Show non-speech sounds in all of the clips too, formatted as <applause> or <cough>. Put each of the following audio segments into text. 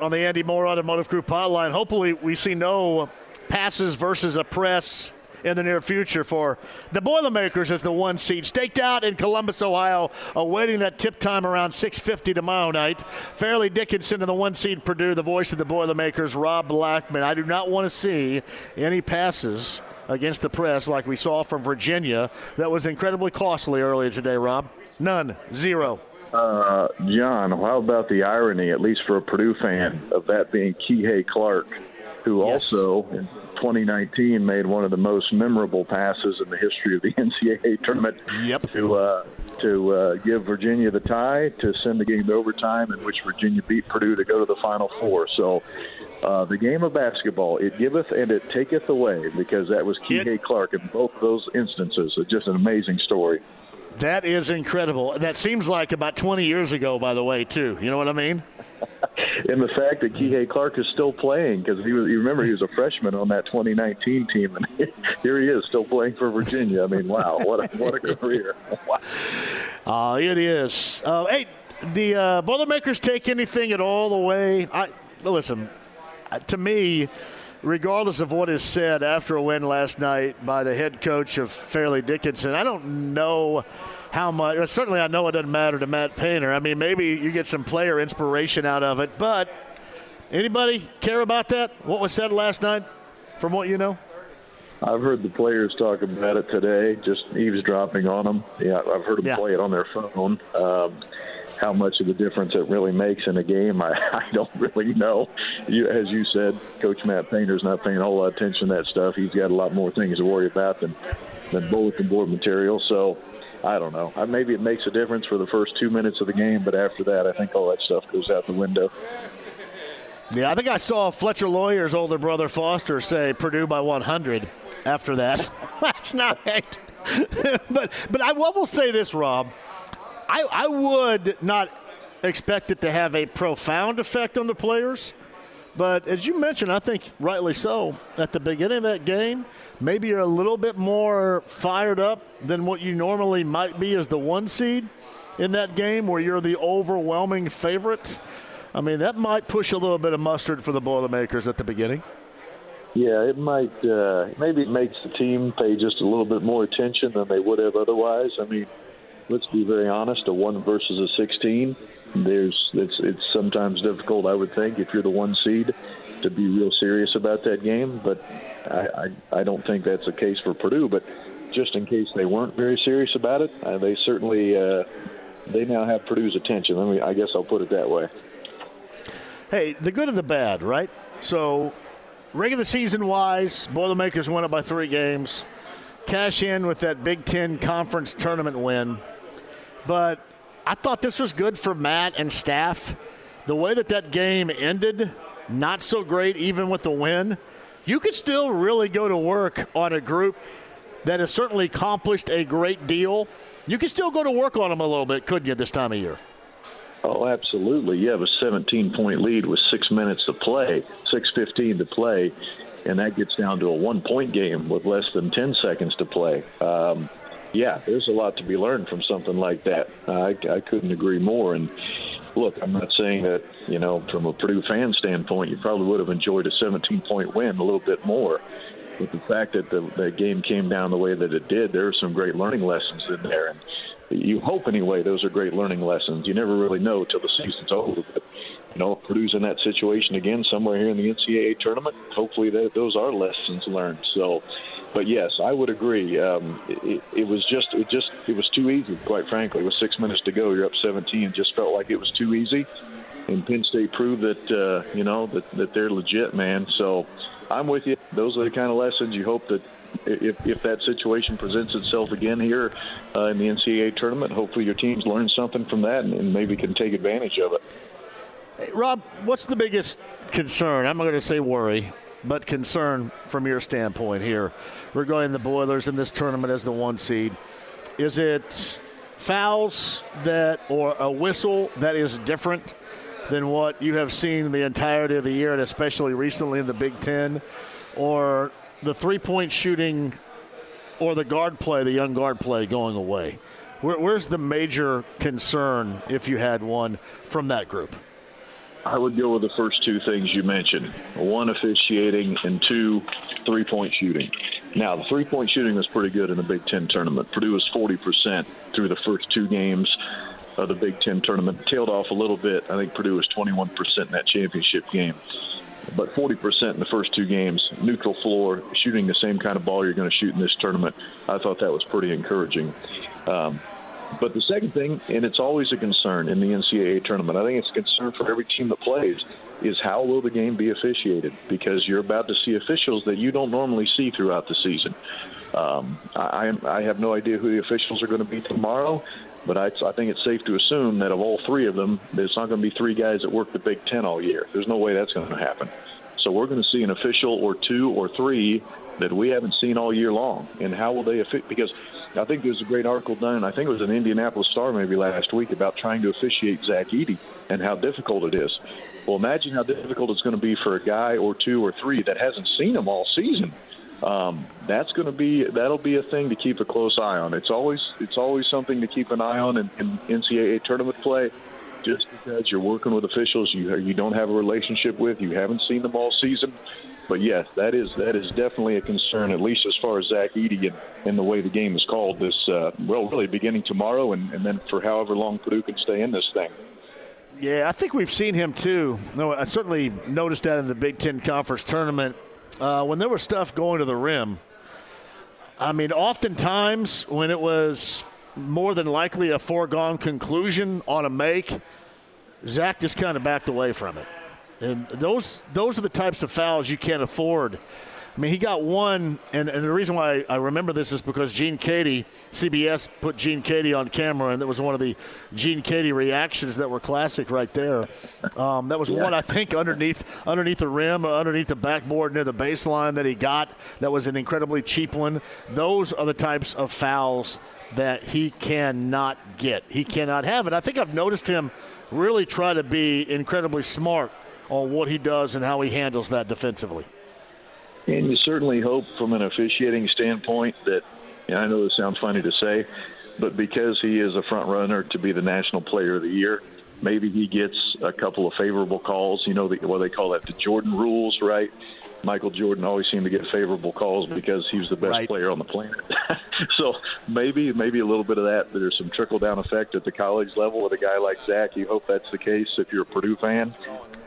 On the Andy Moore Automotive Group hotline, hopefully we see no passes versus a press in the near future for the Boilermakers as the one seed. Staked out in Columbus, Ohio, awaiting that tip time around 6.50 tomorrow night. Fairleigh Dickinson and the one seed Purdue, the voice of the Boilermakers, Rob Blackman. I do not want to see any passes against the press like we saw from Virginia that was incredibly costly earlier today, Rob. None. Zero. Uh, John, how about the irony, at least for a Purdue fan, of that being Kihei Clark, who yes. also 2019 made one of the most memorable passes in the history of the <laughs> NCAA tournament. Yep. To uh, to uh, give Virginia the tie to send the game to overtime, in which Virginia beat Purdue to go to the Final Four. So. Uh, the game of basketball, it giveth and it taketh away, because that was Kihei Clark in both those instances. It's just an amazing story. That is incredible. That seems like about 20 years ago, by the way, too. You know what I mean? <laughs> and the fact that Kihei Clark is still playing because he was. You remember he was a freshman on that 2019 team, and <laughs> here he is still playing for Virginia. I mean, wow, what a, what a career! <laughs> Wow. Uh, it is. Uh, hey, the uh, Boilermakers take anything at all away? I listen. Uh, to me, regardless of what is said after a win last night by the head coach of Fairleigh Dickinson, I don't know how much. Certainly, I know it doesn't matter to Matt Painter. I mean, maybe you get some player inspiration out of it, but anybody care about that? What was said last night, from what you know? I've heard the players talk about it today, just eavesdropping on them. Yeah, I've heard them yeah. play it on their phone. Um, how much of a difference it really makes in a game, I, <laughs> I don't really know. You, as you said, Coach Matt Painter's not paying a whole lot of attention to that stuff. He's got a lot more things to worry about than than bulletin board material. So I don't know. Maybe it makes a difference for the first two minutes of the game, but after that, I think all that stuff goes out the window. Yeah, I think I saw Fletcher Loyer's older brother Foster say Purdue by 100 after that <laughs> last night. <laughs> but but I will say this, Rob. I, I would not expect it to have a profound effect on the players. But as you mentioned, I think rightly so, at the beginning of that game – maybe you're a little bit more fired up than what you normally might be as the one seed in that game where you're the overwhelming favorite. I mean, that might push a little bit of mustard for the Boilermakers at the beginning. Yeah, it might. Uh, maybe it makes the team pay just a little bit more attention than they would have otherwise. I mean, let's be very honest. A one versus a sixteen. There's it's it's sometimes difficult. I would think if you're the one seed to be real serious about that game. But I, I, I don't think that's the case for Purdue. But just in case they weren't very serious about it, uh, they certainly uh, they now have Purdue's attention. Let me, I guess I'll put it that way. Hey, the good and the bad, right? So, regular season wise, Boilermakers won it by three games. Cash in with that Big Ten conference tournament win. But I thought this was good for Matt and staff. The way that that game ended, not so great even with the win. You could still really go to work on a group that has certainly accomplished a great deal. You could still go to work on them a little bit, couldn't you, this time of year? Oh, absolutely. You have a 17 point lead with six minutes to play, 6.15 to play, and that gets down to a one point game with less than 10 seconds to play. Um, yeah, there's a lot to be learned from something like that. I, I couldn't agree more. And look, I'm not saying that, you know, from a Purdue fan standpoint, you probably would have enjoyed a 17 point win a little bit more. But the fact that the, the game came down the way that it did, there are some great learning lessons in there. And you hope, anyway, those are great learning lessons. You never really know till the season's over. But, you know, Purdue's in that situation again somewhere here in the NCAA tournament. Hopefully, that, those are lessons learned. So, but yes, I would agree. Um, it, it was just, it just, it was too easy. Quite frankly, with six minutes to go, you're up 17. Just felt like it was too easy, and Penn State proved that uh, you know that that they're legit, man. So I'm with you. Those are the kind of lessons you hope that if, if that situation presents itself again here uh, in the NCAA tournament, hopefully your teams learn something from that and, and maybe can take advantage of it. Hey, Rob, what's the biggest concern? I'm not going to say worry, but concern from your standpoint here regarding the Boilers in this tournament as the one seed. Is it fouls that or a whistle that is different than what you have seen the entirety of the year, and especially recently in the Big Ten, or the three point shooting or the guard play, the young guard play going away? Where, where's the major concern, if you had one, from that group? I would go with the first two things you mentioned one, officiating, and two, three point shooting. Now, the three point shooting was pretty good in the Big Ten tournament. Purdue was 40% through the first two games of the Big Ten tournament. Tailed off a little bit. I think Purdue was 21% in that championship game. But 40% in the first two games, neutral floor, shooting the same kind of ball you're going to shoot in this tournament. I thought that was pretty encouraging. Um, but the second thing, and it's always a concern in the NCAA tournament, I think it's a concern for every team that plays, is how will the game be officiated? Because you're about to see officials that you don't normally see throughout the season. Um, I, I have no idea who the officials are going to be tomorrow, but I, I think it's safe to assume that of all three of them, there's not going to be three guys that work the Big Ten all year. There's no way that's going to happen. So we're going to see an official or two or three that we haven't seen all year long. And how will they affect? Because I think there's a great article done. I think it was an Indianapolis Star maybe last week about trying to officiate Zach Edey and how difficult it is. Well, imagine how difficult it's going to be for a guy or two or three that hasn't seen him all season. Um, that's going to be that'll be a thing to keep a close eye on. It's always it's always something to keep an eye on in, in NCAA tournament play. Just because you're working with officials you you don't have a relationship with, you haven't seen them all season but yes, that is that is definitely a concern, at least as far as Zach Edey and, and the way the game is called. This uh, well, really beginning tomorrow, and, and then for however long Purdue can stay in this thing. Yeah, I think we've seen him too. No, I certainly noticed that in the Big Ten Conference tournament uh, when there was stuff going to the rim. I mean, oftentimes when it was more than likely a foregone conclusion on a make, Zach just kind of backed away from it. And those those are the types of fouls you can't afford. I mean, he got one, and, and the reason why I remember this is because Gene Keady, CBS put Gene Keady on camera, and that was one of the Gene Keady reactions that were classic right there. Um, that was yeah. one I think underneath underneath the rim, underneath the backboard near the baseline that he got. That was an incredibly cheap one. Those are the types of fouls that he cannot get. He cannot have it. I think I've noticed him really try to be incredibly smart on what he does and how he handles that defensively. And you certainly hope from an officiating standpoint that, I know this sounds funny to say, but because he is a front runner to be the National Player of the Year, maybe he gets a couple of favorable calls. You know, the, what they call that, the Jordan rules, right? Michael Jordan always seemed to get favorable calls because he was the best right. player on the planet. <laughs> so maybe maybe a little bit of that. There's some trickle down effect at the college level with a guy like Zach. You hope that's the case if you're a Purdue fan.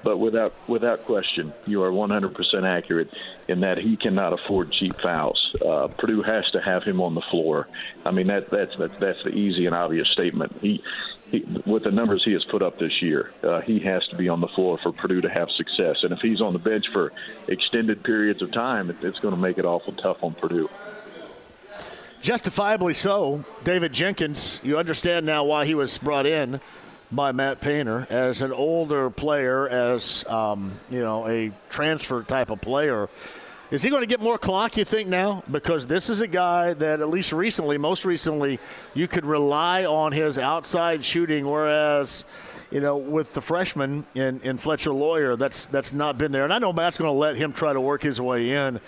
But without without question, you are 100% accurate in that he cannot afford cheap fouls. Uh, Purdue has to have him on the floor. I mean that that's that, that's the easy and obvious statement. He he, with the numbers he has put up this year, uh, he has to be on the floor for Purdue to have success. And if he's on the bench for extended periods of time, it, it's going to make it awful tough on Purdue. Justifiably so. David Jenkins, you understand now why he was brought in by Matt Painter as an older player, as um, you know, a transfer type of player is he going to get more clock, you think, now? Because this is a guy that, at least recently, most recently, you could rely on his outside shooting, whereas, you know, with the freshman in, in Fletcher Loyer, that's, that's not been there. And I know Matt's going to let him try to work his way in,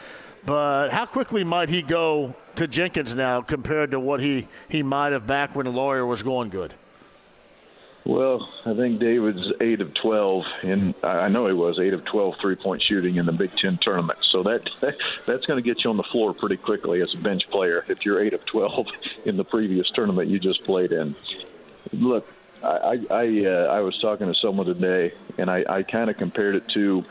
but how quickly might he go to Jenkins now compared to what he, he might have back when Loyer was going good? Well, I think David's eight of twelve, and I know he was eight of 12 three-point shooting in the Big Ten tournament. So that, that that's going to get you on the floor pretty quickly as a bench player if you're eight of twelve <laughs> in the previous tournament you just played in. Look, I I, uh, I was talking to someone today, and I, I kind of compared it to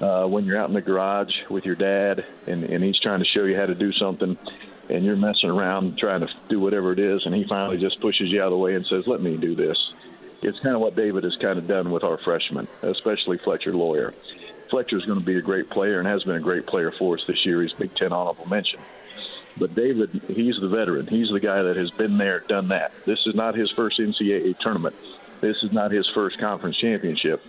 uh, when you're out in the garage with your dad, and, and he's trying to show you how to do something, and you're messing around trying to do whatever it is, and he finally just pushes you out of the way and says, "Let me do this." It's kind of what David has kind of done with our freshmen, especially Fletcher Loyer. Fletcher is going to be a great player and has been a great player for us this year. He's Big Ten honorable mention. But David, he's the veteran. He's the guy that has been there, done that. This is not his first NCAA tournament. This is not his first conference championship.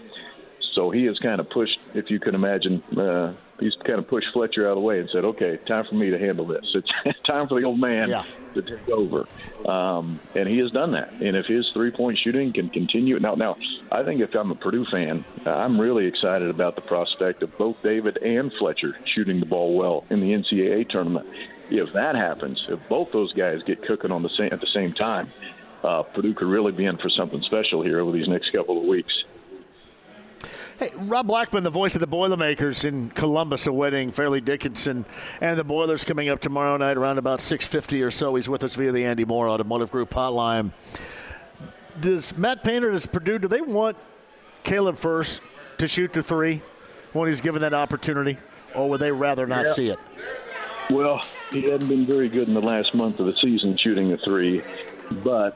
So he has kind of pushed, if you can imagine, uh, he's kind of pushed Fletcher out of the way and said, "Okay, time for me to handle this. It's <laughs> time for the old man yeah. To take over." Um, and he has done that. And if his three-point shooting can continue, now, now, I think if I'm a Purdue fan, I'm really excited about the prospect of both David and Fletcher shooting the ball well in the NCAA tournament. If that happens, if both those guys get cooking on the same at the same time, uh, Purdue could really be in for something special here over these next couple of weeks. Hey, Rob Blackman, the voice of the Boilermakers in Columbus, awaiting Fairleigh Dickinson and the Boilers coming up tomorrow night around about 6.50 or so. He's with us via the Andy Moore Automotive Group hotline. Does Matt Painter, does Purdue, do they want Caleb Furst to shoot the three when he's given that opportunity, or would they rather not yeah. see it? Well, he hadn't been very good in the last month of the season shooting the three, but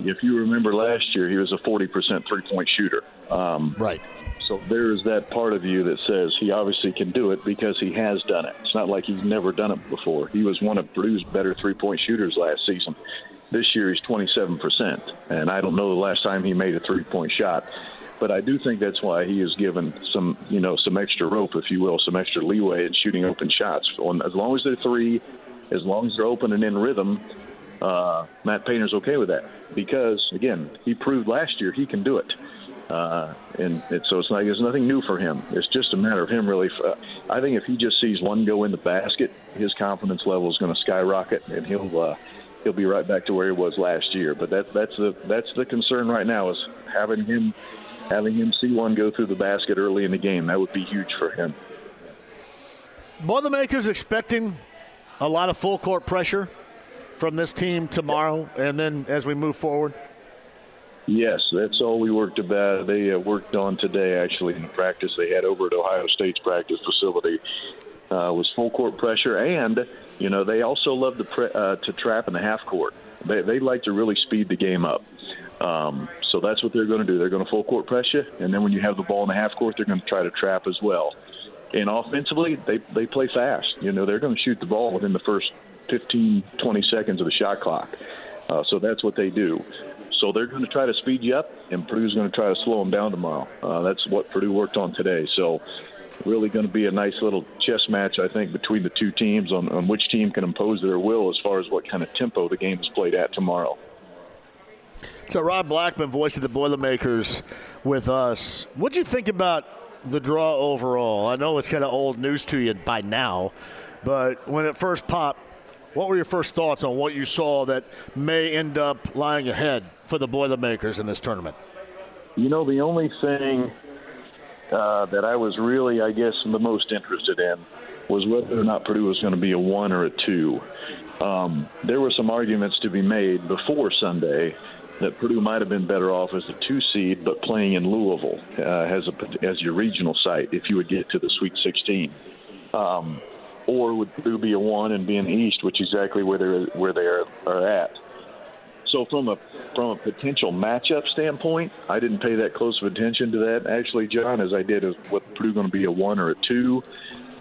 if you remember last year, he was a 40% three point shooter. Um, right. So there's that part of you that says he obviously can do it because he has done it. It's not like he's never done it before. He was one of Purdue's better three point shooters last season. This year he's 27%, and I don't know the last time he made a three point shot. But I do think that's why he is given some, you know, some extra rope, if you will, some extra leeway in shooting open shots. As long as they're three, as long as they're open and in rhythm, uh, Matt Painter's okay with that because, again, he proved last year he can do it. Uh, and so it's like there's nothing new for him. It's just a matter of him really. Uh, I think if he just sees one go in the basket, his confidence level is going to skyrocket, and he'll uh, he'll be right back to where he was last year. But that that's the that's the concern right now is having him having him see one go through the basket early in the game. That would be huge for him. Boilermakers expecting a lot of full court pressure from this team tomorrow, and then as we move forward. Yes, that's all we worked about. They uh, worked on today, actually, in practice they had over at Ohio State's practice facility. Uh, was full court pressure, and you know they also love to pre- uh, to trap in the half court. They they like to really speed the game up. Um, so that's what they're going to do. They're going to full court pressure, and then when you have the ball in the half court, they're going to try to trap as well. And offensively, they they play fast. You know they're going to shoot the ball within the first 15, 20 seconds of the shot clock. Uh, so that's what they do. So they're going to try to speed you up, and Purdue's going to try to slow them down tomorrow. Uh, that's what Purdue worked on today. So really going to be a nice little chess match, I think, between the two teams on, on which team can impose their will as far as what kind of tempo the game is played at tomorrow. So Rob Blackman, voice of the Boilermakers, with us. What do you think about the draw overall? I know it's kind of old news to you by now, but when it first popped, what were your first thoughts on what you saw that may end up lying ahead for the Boilermakers in this tournament? You know, the only thing uh, that I was really, I guess, the most interested in was whether or not Purdue was going to be a one or a two. Um, there were some arguments to be made before Sunday that Purdue might have been better off as a two seed, but playing in Louisville uh, as a as your regional site if you would get to the Sweet 16. Um, or would Purdue be a one and be in the East, which is exactly where they where they are, are at. So from a from a potential matchup standpoint, I didn't pay that close of attention to that actually, John, as I did as what Purdue going to be a one or a two.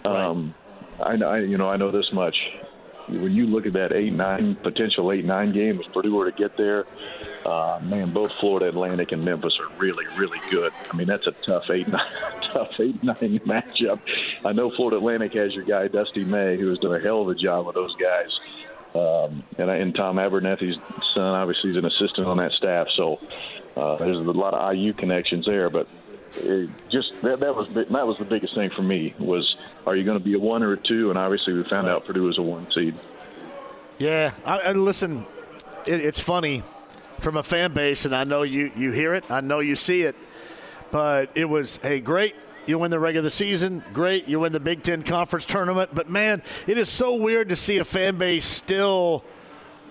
Um, I, I you know I know this much. When you look at that eight nine potential eight nine game, if Purdue were to get there, uh, man, both Florida Atlantic and Memphis are really, really good. I mean, that's a tough eight nine, <laughs> tough eight nine matchup. I know Florida Atlantic has your guy Dusty May, who has done a hell of a job with those guys. Um, and, and Tom Abernethy's son, obviously, is an assistant on that staff. So uh, there's a lot of IU connections there. But it just that, that was that was the biggest thing for me was are you going to be a one or a two? And obviously, we found out Purdue was a one seed. Yeah, I, I listen. It, it's funny from a fan base, and I know you, you hear it, I know you see it, but it was, a great. You win the regular season, great. You win the Big Ten Conference tournament. But man, it is so weird to see a fan base still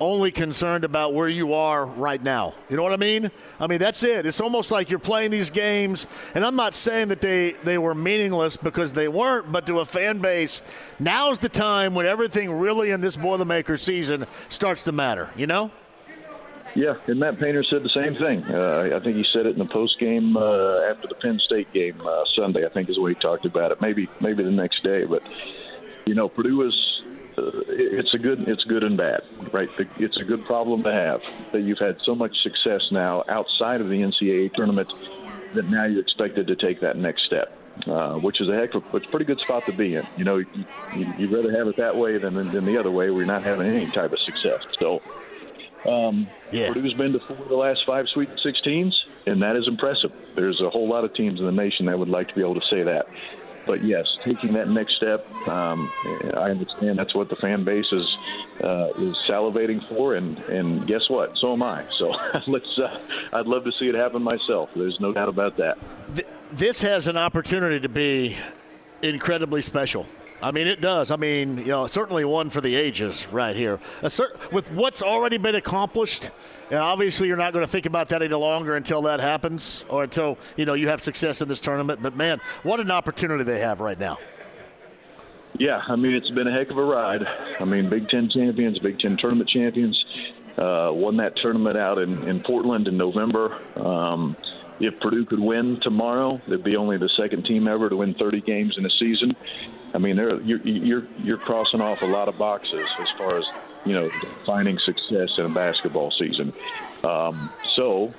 only concerned about where you are right now. You know what I mean? I mean, that's it. It's almost like you're playing these games, and I'm not saying that they, they were meaningless because they weren't, but to a fan base, now's the time when everything really in this Boilermaker season starts to matter, you know? Yeah, and Matt Painter said the same thing. Uh, I think he said it in the post game uh, after the Penn State game uh, Sunday. I think is the way he talked about it. Maybe maybe the next day, but you know, Purdue is. Uh, it's a good, it's good and bad, right? It's a good problem to have that you've had so much success now outside of the NCAA tournament that now you're expected to take that next step. Uh, which is a heck of a, it's a pretty good spot to be in. You know, you, would rather have it that way than, than the other way you're not having any type of success. So, um, yeah. Purdue's been to four of the last five Sweet 16s, and that is impressive. There's a whole lot of teams in the nation that would like to be able to say that but yes, taking that next step, um, I understand that's what the fan base is uh, is salivating for, and and guess what? So am I. So <laughs> let's. Uh, I'd love to see it happen myself. There's no doubt about that. This has an opportunity to be incredibly special. I mean, it does. I mean, you know, certainly one for the ages right here. Cert- with what's already been accomplished, and obviously you're not going to think about that any longer until that happens or until, you know, you have success in this tournament. But, man, what an opportunity they have right now. Yeah, I mean, it's been a heck of a ride. I mean, Big Ten champions, Big Ten tournament champions, uh, won that tournament out in, in Portland in November. Um, if Purdue could win tomorrow, they'd be only the second team ever to win 30 games in a season. I mean, you're, you're you're crossing off a lot of boxes as far as you know finding success in a basketball season. Um, so,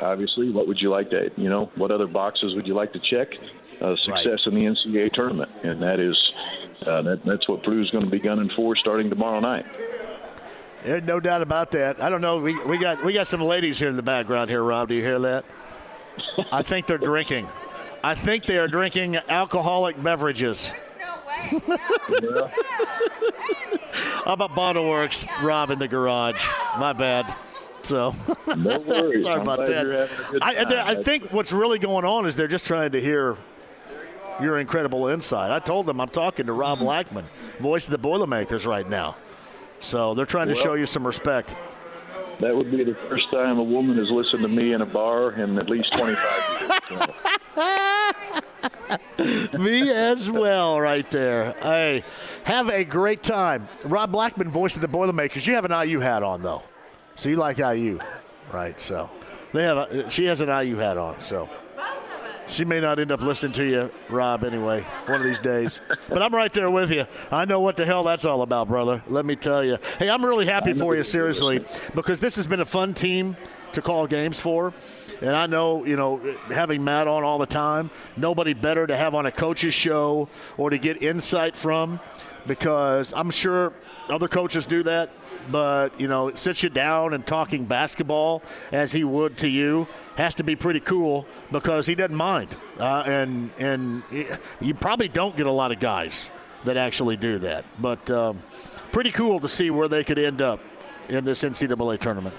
obviously, what would you like to you know what other boxes would you like to check? Uh, success right. in the NCAA tournament, and that is uh, that, that's what Purdue's going to be gunning for starting tomorrow night. Yeah, no doubt about that. I don't know. We, we got we got some ladies here in the background here, Rob. Do you hear that? <laughs> I think they're drinking. I think they are drinking alcoholic beverages. How about Bottle Works, Rob in the garage? My bad. So, <laughs> no worries. sorry I'm about that. I, I think what's really going on is they're just trying to hear your incredible insight. I told them I'm talking to Rob mm-hmm. Blackman, voice of the Boilermakers, right now. So they're trying to well, show you some respect. That would be the first time a woman has listened to me in a bar in at least 25 years. <laughs> <laughs> Me as well, right there. Hey, have a great time. Rob Blackman, voice of the Boilermakers. You have an IU hat on, though. So you like IU, right? So they have a, she has an IU hat on, so she may not end up listening to you, Rob, anyway, one of these days. but I'm right there with you. I know what the hell that's all about, brother. Let me tell you. Hey, I'm really happy for you, seriously, because this has been a fun team to call games for. And I know, you know, having Matt on all the time, nobody better to have on a coach's show or to get insight from because I'm sure other coaches do that. But, you know, sits you down and talking basketball as he would to you has to be pretty cool because he doesn't mind. Uh, and, and you probably don't get a lot of guys that actually do that. But um, pretty cool to see where they could end up in this NCAA tournament.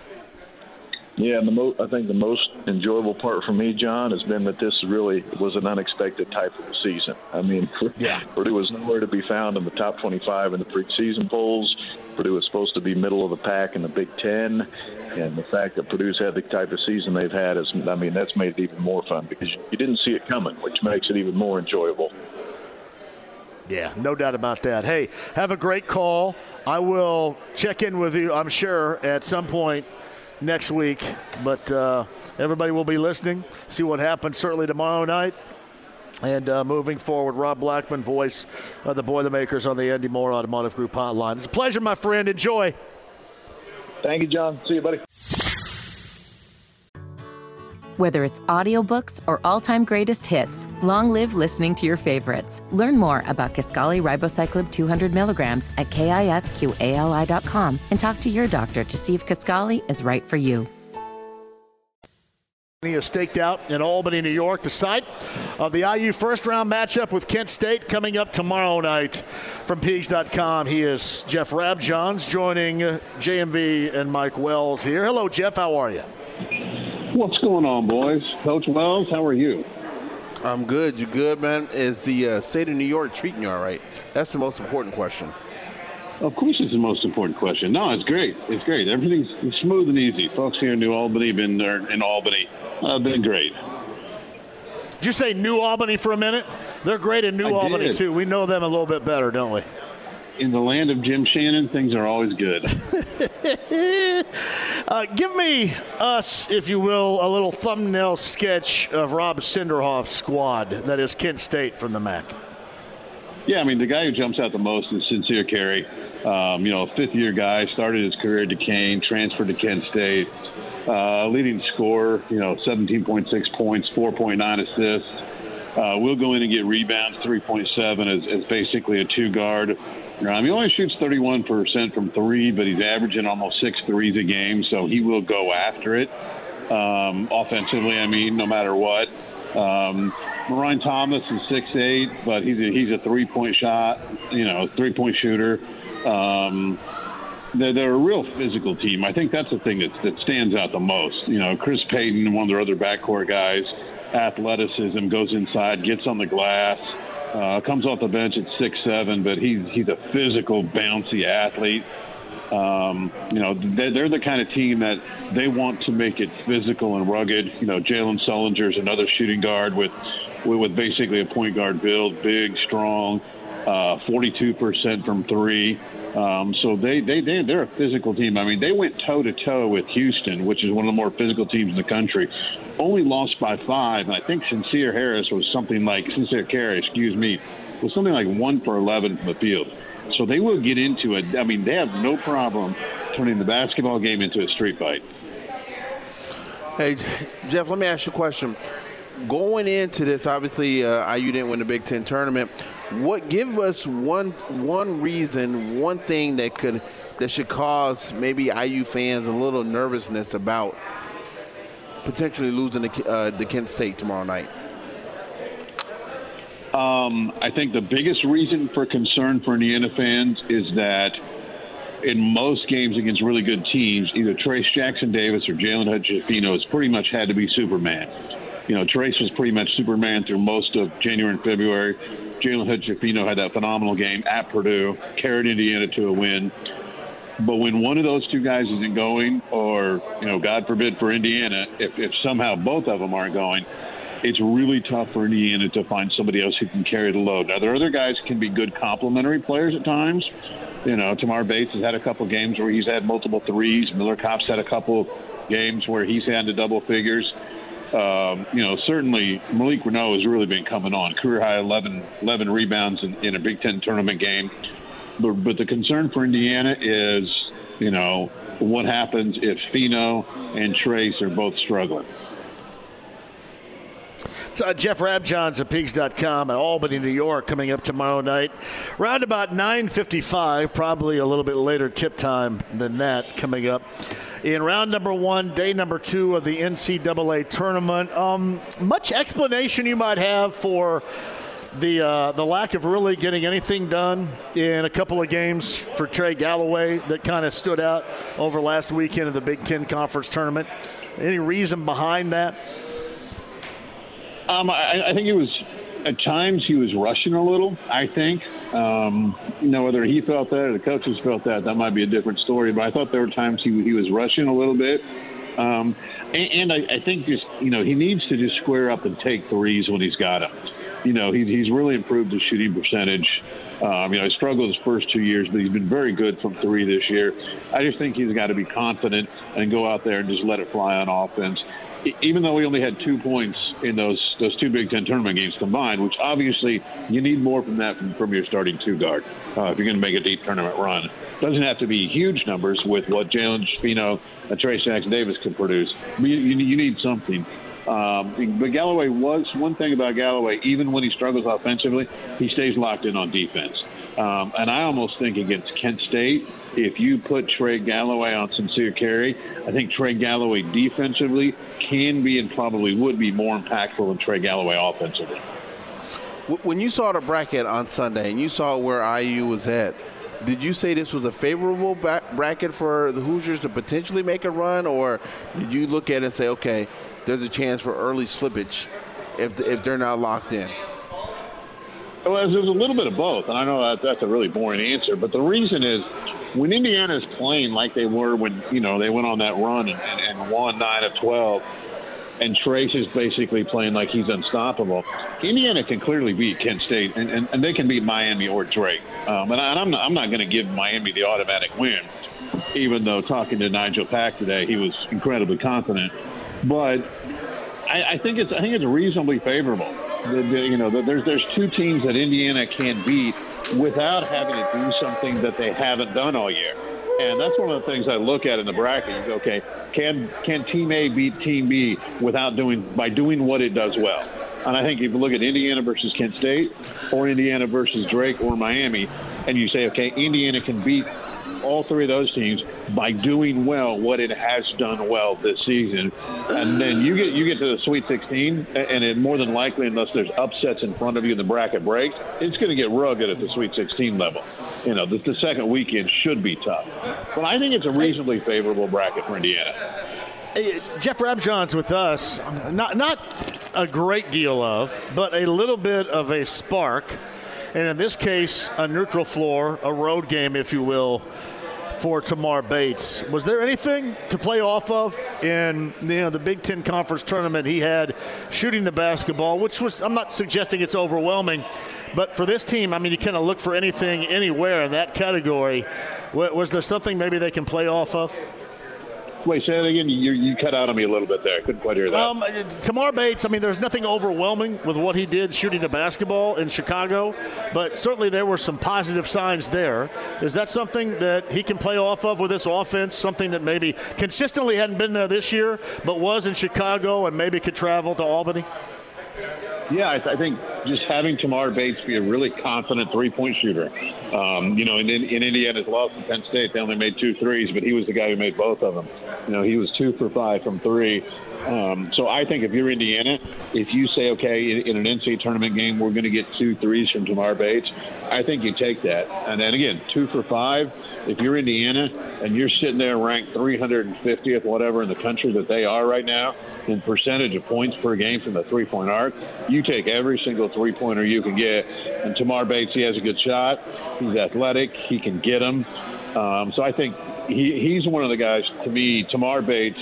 Yeah, and the mo- I think the most enjoyable part for me, John, has been that this really was an unexpected type of a season. I mean, <laughs> yeah. Purdue was nowhere to be found in the top 25 in the preseason polls. Purdue was supposed to be middle of the pack in the Big Ten, and the fact that Purdue's had the type of season they've had is, I mean, that's made it even more fun because you didn't see it coming, which makes it even more enjoyable. Yeah, no doubt about that. Hey, have a great call. I will check in with you, I'm sure, at some point next week. But uh, everybody will be listening, see what happens certainly tomorrow night. And uh, moving forward, Rob Blackman, voice of the Boilermakers on the Andy Moore Automotive Group hotline. It's a pleasure, my friend. Enjoy. Thank you, John. See you, buddy. Whether it's audiobooks or all-time greatest hits, long live listening to your favorites. Learn more about Kisqali Ribociclib 200 milligrams at kisqali.com and talk to your doctor to see if Kisqali is right for you. He is staked out in Albany, New York, the site of the IU first round matchup with Kent State coming up tomorrow night from Peegs.com. He is Jeff Rabjohns joining JMV and Mike Wells here. Hello, Jeff. How are you? What's going on, boys? Coach Wells, how are you? I'm good. You good, man? Is the uh, state of New York treating you all right? That's the most important question. Of course, it's the most important question. No, it's great. It's great. Everything's smooth and easy. Folks here in New Albany, been there in Albany, uh, been great. Did you say New Albany for a minute? They're great in New I Albany did. too. We know them a little bit better, don't we? in the land of Jim Shannon, things are always good. <laughs> uh, give me us, if you will, a little thumbnail sketch of Rob Senderoff's squad that is Kent State from the MAC. Yeah, I mean, the guy who jumps out the most is Sincere Carry. Um, you know, fifth year guy, started his career at Duquesne, transferred to Kent State. uh, leading scorer, you know, 17.6 points, 4.9 assists. Uh, will go in and get rebounds, 3.7 as, as basically a two guard. He only shoots 31% from three, but he's averaging almost six threes a game, so he will go after it. Um, offensively, I mean, no matter what. Um, Ryan Thomas is six eight, but he's a, he's a three point shot, you know, three point shooter. Um, they're, they're, a real physical team. I think that's the thing that, that stands out the most. You know, Chris Payton, one of their other backcourt guys, athleticism, goes inside, gets on the glass, uh, comes off the bench at six seven, but he's he's a physical, bouncy athlete. Um, you know, they're the kind of team that they want to make it physical and rugged. You know, Jalen Sullinger is another shooting guard with, with basically a point guard build, big, strong, uh, 42% from three. Um, so they, they, they, they're a physical team. I mean, they went toe to toe with Houston, which is one of the more physical teams in the country. Only lost by five. And I think Sincere Harris was something like, Sincere Carry, excuse me, was something like one for 11 from the field. So they will get into it. I mean, they have no problem turning the basketball game into a street fight. Hey, Jeff, let me ask you a question. Going into this, obviously, uh, IU didn't win the Big Ten tournament. What give us one one reason, one thing that could that should cause maybe IU fans a little nervousness about potentially losing the, uh, the Kent State tomorrow night? Um, I think the biggest reason for concern for Indiana fans is that in most games against really good teams, either Trayce Jackson Davis or Jalen Hood has pretty much had to be Superman. You know, Trayce was pretty much Superman through most of January and February. Jalen Hood had that phenomenal game at Purdue, carried Indiana to a win. But when one of those two guys isn't going, or, you know, God forbid for Indiana, if, if somehow both of them aren't going, it's really tough for Indiana to find somebody else who can carry the load. Now, there are other guys can be good complementary players at times. You know, Tamar Bates has had a couple games where he's had multiple threes. Miller Kopp's had a couple games where he's had to double figures. Um, you know, certainly Malik Reneau has really been coming on. Career high 11, 11 rebounds in, in a Big Ten tournament game. But, but the concern for Indiana is, you know, what happens if Fino and Trayce are both struggling. Uh, Jeff Rabjohns at Peegs.com at Albany, New York, coming up tomorrow night. Round about 9.55, probably a little bit later tip time than that coming up. In round number one, day number two of the NCAA tournament. Um, much explanation you might have for the uh, the lack of really getting anything done in a couple of games for Trey Galloway that kind of stood out over last weekend of the Big Ten Conference tournament. Any reason behind that? Um, I, I think it was at times he was rushing a little. I think, um, you know, whether he felt that or the coaches felt that, that might be a different story. But I thought there were times he he was rushing a little bit. Um, and, and I, I think just you know he needs to just square up and take threes when he's got them. You know, he's he's really improved his shooting percentage. Um, you know, he struggled his first two years, but he's been very good from three this year. I just think he's got to be confident and go out there and just let it fly on offense even though we only had two points in those those two Big Ten tournament games combined, which obviously you need more from that from, from your starting two guard uh, if you're going to make a deep tournament run. Doesn't have to be huge numbers with what Jalen Spino and Trayce Jackson Davis can produce. You, you, you need something. Um, but Galloway was one thing about Galloway. Even when he struggles offensively, he stays locked in on defense. Um, and I almost think against Kent State, if you put Trey Galloway on Sincere Carry, I think Trey Galloway defensively can be and probably would be more impactful than Trey Galloway offensively. When you saw the bracket on Sunday and you saw where IU was at, did you say this was a favorable bracket for the Hoosiers to potentially make a run, or did you look at it and say, okay, there's a chance for early slippage if, if they're not locked in? Well, there's a little bit of both, and I know that that's a really boring answer, but the reason is when Indiana is playing like they were when you know they went on that run and, and, and won nine of twelve, and Trayce is basically playing like he's unstoppable. Indiana can clearly beat Kent State, and, and, and they can beat Miami or Drake. Um, and, I, am not, I'm not going to give Miami the automatic win, even though talking to Nigel Pack today, he was incredibly confident. But I, I think it's I think it's reasonably favorable the, the, you know, the, there's there's two teams that Indiana can beat without having to do something that they haven't done all year. And that's one of the things I look at in the bracket. You go, okay, can can Team A beat Team B without doing by doing what it does well? And I think if you look at Indiana versus Kent State, or Indiana versus Drake or Miami, and you say, okay, Indiana can beat all three of those teams by doing well what it has done well this season. And then you get you get to the Sweet 16, and it more than likely, unless there's upsets in front of you and the bracket breaks, it's going to get rugged at the Sweet 16 level. You know, the, the second weekend should be tough. But I think it's a reasonably favorable bracket for Indiana. Jeff Rabjohn's with us. Not not a great deal of, but a little bit of a spark. And in this case, a neutral floor, a road game, if you will, for Tamar Bates. Was there anything to play off of in you know the Big Ten Conference tournament? He had shooting the basketball, which was I'm not suggesting it's overwhelming, but for this team, I mean, you kind of look for anything anywhere in that category. Was there something maybe they can play off of? Wait, say that again. You, you cut out on me a little bit there. I couldn't quite hear that. Um, Tamar Bates, I mean, there's nothing overwhelming with what he did shooting the basketball in Chicago, but certainly there were some positive signs there. Is that something that he can play off of with this offense? Something that maybe consistently hadn't been there this year, but was in Chicago and maybe could travel to Albany? Yeah, I, th- I, think just having Tamar Bates be a really confident three-point shooter. Um, you know, in, in Indiana's loss to Penn State, they only made two threes, but he was the guy who made both of them. You know, he was two for five from three. Um, so I think if you're Indiana, if you say, okay, in, in an NCAA tournament game, we're going to get two threes from Tamar Bates, I think you take that. And then again, two for five. If you're Indiana and you're sitting there ranked 350th, whatever in the country that they are right now, in percentage of points per game from the three point arc, you take every single three pointer you can get. And Tamar Bates, he has a good shot. He's athletic. He can get them. Um, so I think he, he's one of the guys, to me, Tamar Bates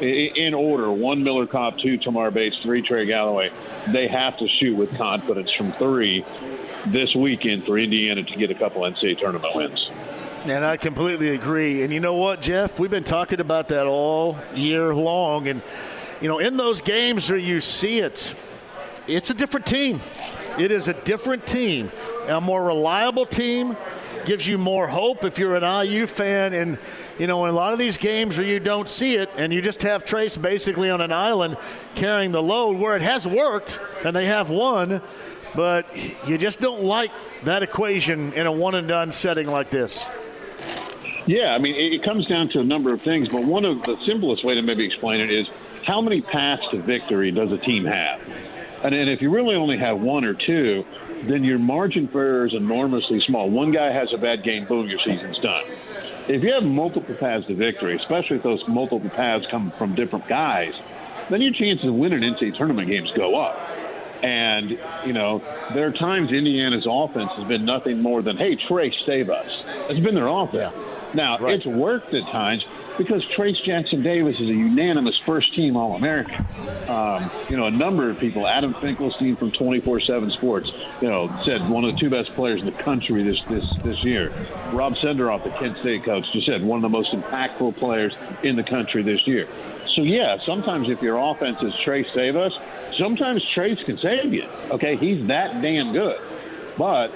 in order one Miller Kopp, two Tamar Bates, three Trey Galloway. They have to shoot with confidence from three this weekend for Indiana to get a couple NCAA tournament wins. And I completely agree. And you know what, Jeff? We've been talking about that all year long. And, you know, in those games where you see it, it's a different team. It is a different team, a more reliable team, gives you more hope if you're an IU fan. And, you know, in a lot of these games where you don't see it and you just have Trayce basically on an island carrying the load where it has worked and they have won, but you just don't like that equation in a one and done setting like this. Yeah, I mean, it comes down to a number of things, but one of the simplest way to maybe explain it is how many paths to victory does a team have? And, and if you really only have one or two, then your margin for error is enormously small. One guy has a bad game, boom, your season's done. If you have multiple paths to victory, especially if those multiple paths come from different guys, then your chances of winning NCAA tournament games go up. And, you know, there are times Indiana's offense has been nothing more than, hey, Trey, save us. It's been their offense. Yeah. Now, right. it's worked at times, because Trayce Jackson Davis is a unanimous first team All American. Um, you know, a number of people, Adam Finkelstein from 24 7 Sports, you know, said one of the two best players in the country this, this, this year. Rob Senderoff, the Kent State coach, just said one of the most impactful players in the country this year. So, yeah, sometimes if your offense is Trayce save us, sometimes Trayce can save you. Okay, he's that damn good. But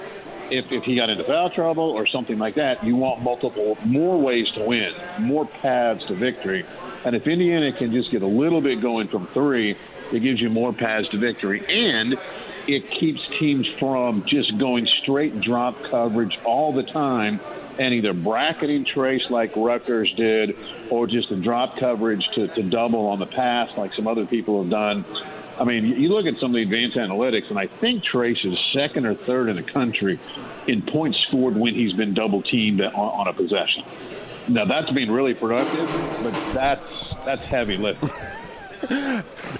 if, if he got into foul trouble or something like that, you want multiple, more ways to win, more paths to victory. And if Indiana can just get a little bit going from three, it gives you more paths to victory. And it keeps teams from just going straight drop coverage all the time and either bracketing Trayce like Rutgers did or just a drop coverage to, to double on the pass like some other people have done. I mean, you look at some of the advanced analytics, and I think Trayce is second or third in the country in points scored when he's been double teamed on, on a possession. Now that's been really productive, but that's that's heavy lifting. <laughs>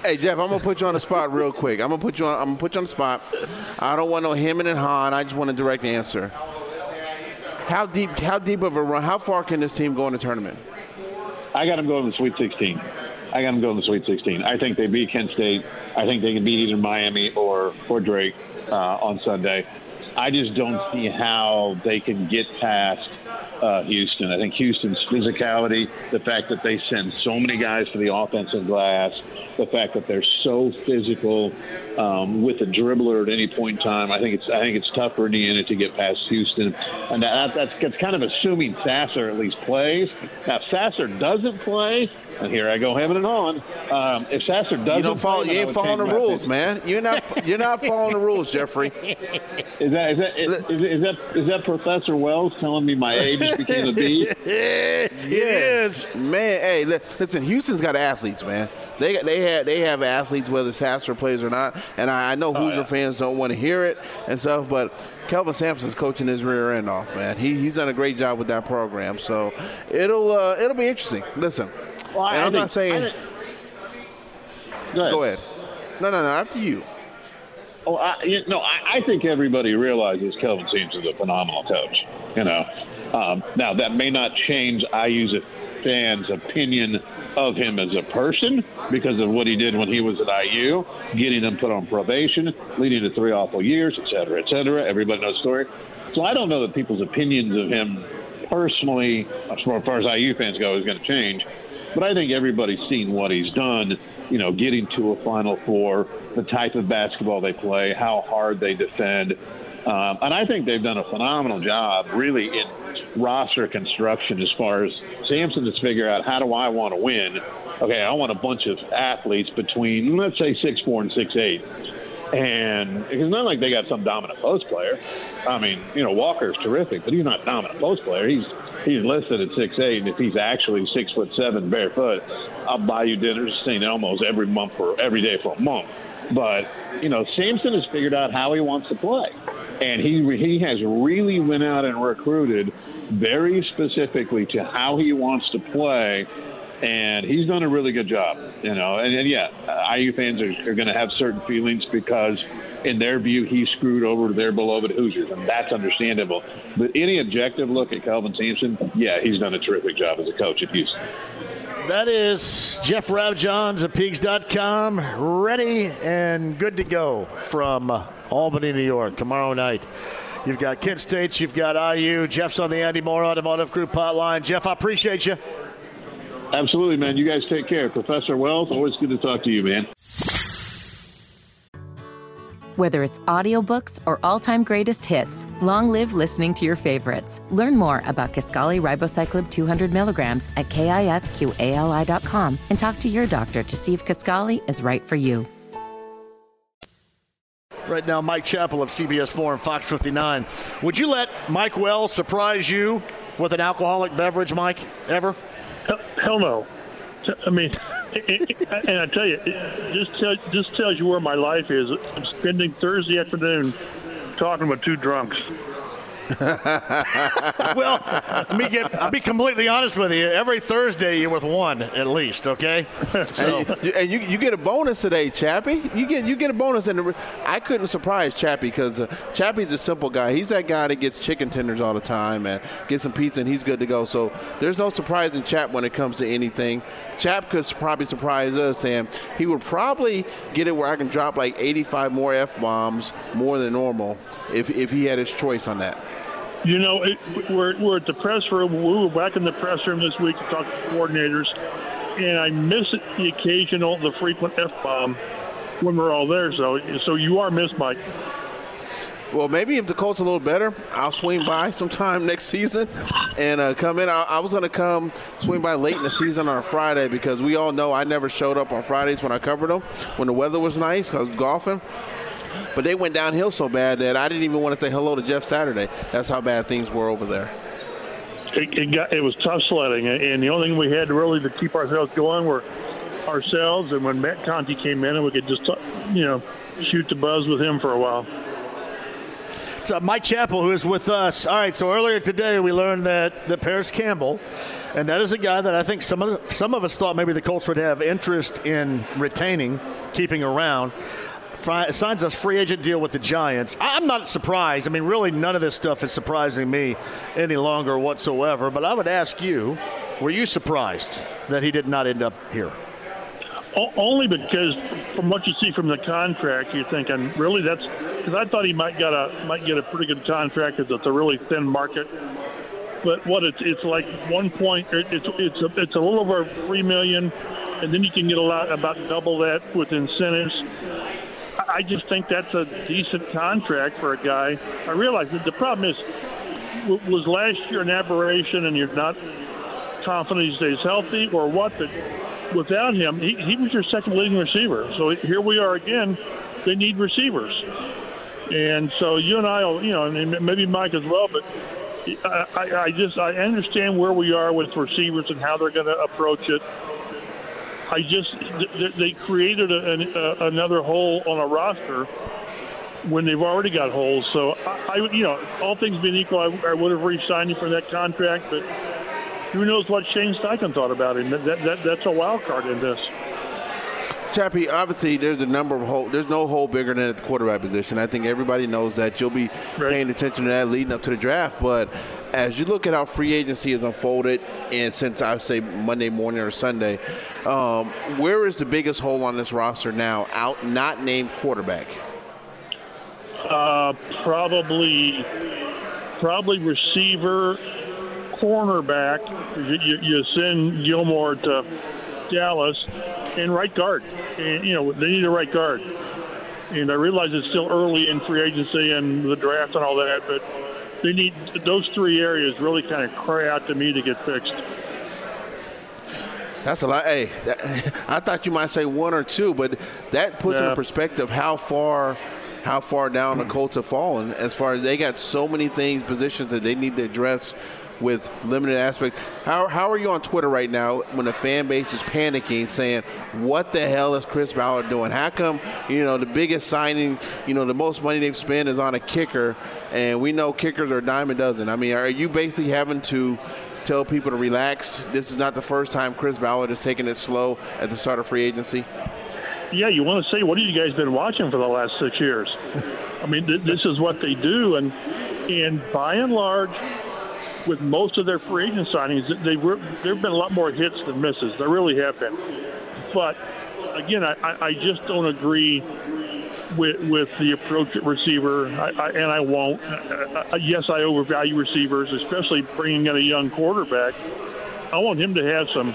hey Jeff, I'm gonna put you on the spot real quick. I'm gonna put you on. I'm gonna put you on the spot. I don't want no hemming and hawing. I just want a direct answer. How deep? How deep of a run? How far can this team go in the tournament? I got them going to the Sweet 16. I got them going to the Sweet 16. I think they beat Kent State. I think they can beat either Miami or or Drake uh, on Sunday. I just don't see how they can get past uh, Houston. I think Houston's physicality, the fact that they send so many guys to the offensive glass, the fact that they're so physical um, with a dribbler at any point in time. I think it's I think it's tough for Indiana to get past Houston, and that, that's, that's kind of assuming Sasser at least plays. Now, if Sasser doesn't play, and here I go having it on. Um, if Sasser doesn't, you don't follow. Play, you ain't following the rules, man. You're not. You're not <laughs> following the rules, Jeffrey. Is that is that is, is, that is that Professor Wells telling me my age became a B? <laughs> it is. Man, hey, listen. Houston's got athletes, man. They they have they have athletes whether Sasser plays or not, and I, I know oh, Hoosier yeah. fans don't want to hear it and stuff, but Kelvin Sampson's coaching his rear end off, man. He, he's done a great job with that program, so it'll uh, it'll be interesting. Listen, well, and I am not saying. Think, go, ahead. go ahead. No, no, no. After you. Oh, I, you know, I, I think everybody realizes Kelvin Sampson's a phenomenal coach. You know, um, now that may not change IU's fans' opinion of him as a person because of what he did when he was at IU, getting him put on probation, leading to three awful years, et cetera, et cetera. Everybody knows the story. So I don't know that people's opinions of him personally, as far as IU fans go, is going to change. But I think everybody's seen what he's done, you know, getting to a Final Four, the type of basketball they play, how hard they defend. Um, and I think they've done a phenomenal job, really, in roster construction as far as Sampson to figure out how do I want to win. Okay, I want a bunch of athletes between, let's say, six four and six eight. And it's not like they got some dominant post player. I mean, you know, Walker's terrific, but he's not dominant post player. He's he's listed at six eight, and if he's actually six foot seven barefoot, I'll buy you dinners at St. Elmo's every month for every day for a month. But you know, Sampson has figured out how he wants to play, and he he has really went out and recruited very specifically to how he wants to play. And he's done a really good job, you know. And, and yeah, IU fans are, are going to have certain feelings because in their view, he screwed over their beloved Hoosiers, and that's understandable. But any objective look at Kelvin Sampson, yeah, he's done a terrific job as a coach at Houston. That is Jeff Rabjohns of Peegs.com, ready and good to go from Albany, New York, tomorrow night. You've got Kent State, you've got IU. Jeff's on the Andy Moore Automotive Group hotline. Jeff, I appreciate you. Absolutely, man. You guys take care. Professor Wells, always good to talk to you, man. Whether it's audiobooks or all-time greatest hits, long live listening to your favorites. Learn more about Kisqali Ribociclib 200 milligrams at kisqali.com and talk to your doctor to see if Kisqali is right for you. Right now, Mike Chappell of CBS 4 and Fox 59. Would you let Mike Wells surprise you with an alcoholic beverage, Mike, ever? Hell no. I mean, <laughs> and I tell you, just tell, just tells you where my life is. I'm spending Thursday afternoon talking with two drunks. <laughs> well, let me get. I'll be completely honest with you. Every Thursday, you're with one at least. Okay. <laughs> So. And, you, and you, you, get a bonus today, Chappie. You get you get a bonus, and I couldn't surprise Chappie because uh, Chappie's a simple guy. He's that guy that gets chicken tenders all the time and gets some pizza, and he's good to go. So there's no surprise in Chap when it comes to anything. Chap could probably surprise us, and he would probably get it where I can drop like 85 more f bombs more than normal if if he had his choice on that. You know, it, we're, we're at the press room. We were back in the press room this week to talk to coordinators, and I miss the occasional, the frequent f bomb when we're all there. So, so you are missed, Mike. Well, maybe if the Colts a little better, I'll swing by sometime <laughs> next season and uh, come in. I, I was going to come swing by late in the season on a Friday because we all know I never showed up on Fridays when I covered them when the weather was nice. Was golfing. But they went downhill so bad that I didn't even want to say hello to Jeff Saturday. That's how bad things were over there. It, it, got, it was tough sledding, and the only thing we had really to keep ourselves going were ourselves. And when Matt Conti came in, and we could just, you know, shoot the buzz with him for a while. It's uh, Mike Chappell who is with us. All right, so earlier today we learned that, that Parris Campbell, and that is a guy that I think some of the, some of us thought maybe the Colts would have interest in retaining, keeping around signs a free agent deal with the Giants. I'm not surprised. I mean, really, none of this stuff is surprising me any longer whatsoever. But I would ask you, were you surprised that he did not end up here? only because from what you see from the contract, you're thinking really that's because I thought he might get a might get a pretty good contract because it's a really thin market. But what it's it's like one point it's it's a, it's a little over three million, and then you can get a lot about double that with incentives. I just think that's a decent contract for a guy. I realize that the problem is was last year an aberration, and you're not confident he stays healthy, or what? But without him, he, he was your second leading receiver. So here we are again. They need receivers, and so you and I, you know, and maybe Mike as well. But I, I just I understand where we are with receivers and how they're going to approach it. I just they created a, a, another hole on a roster when they've already got holes. So I, you know, all things being equal, I, I would have re-signed him for that contract, but who knows what Shane Steichen thought about him? That, that, that's a wild card in this. Chappie, obviously there's a number of hole. There's no hole bigger than at the quarterback position. I think everybody knows that. You'll be right. paying attention to that leading up to the draft. But as you look at how free agency has unfolded, and since I say Monday morning or Sunday, um, where is the biggest hole on this roster now? Out, not named quarterback. Uh, probably, probably receiver cornerback. You, you, you send Gilmore to Dallas, and right guard. And, you know, they need a right guard. And I realize it's still early in free agency and the draft and all that, but they need those three areas really kind of cry out to me to get fixed. That's a lot. Hey, that, <laughs> I thought you might say one or two, but that puts yeah. in perspective how far how far down the Colts have fallen as far as they got so many things, positions that they need to address with limited aspects. How, how are you on Twitter right now when the fan base is panicking, saying, "What the hell is Chris Ballard doing? How come you know the biggest signing, you know, the most money they've spent is on a kicker, and we know kickers are a dime a dozen." I mean, are you basically having to tell people to relax? This is not the first time Chris Ballard is taking it slow at the start of free agency. Yeah, you want to say, what have you guys been watching for the last six years? <laughs> I mean, th- this is what they do, and and by and large, with most of their free agent signings, they were there have been a lot more hits than misses. There really have been. But again, I, I just don't agree with with the approach at receiver, I, I, and I won't. Uh, yes, I overvalue receivers, especially bringing in a young quarterback. I want him to have some,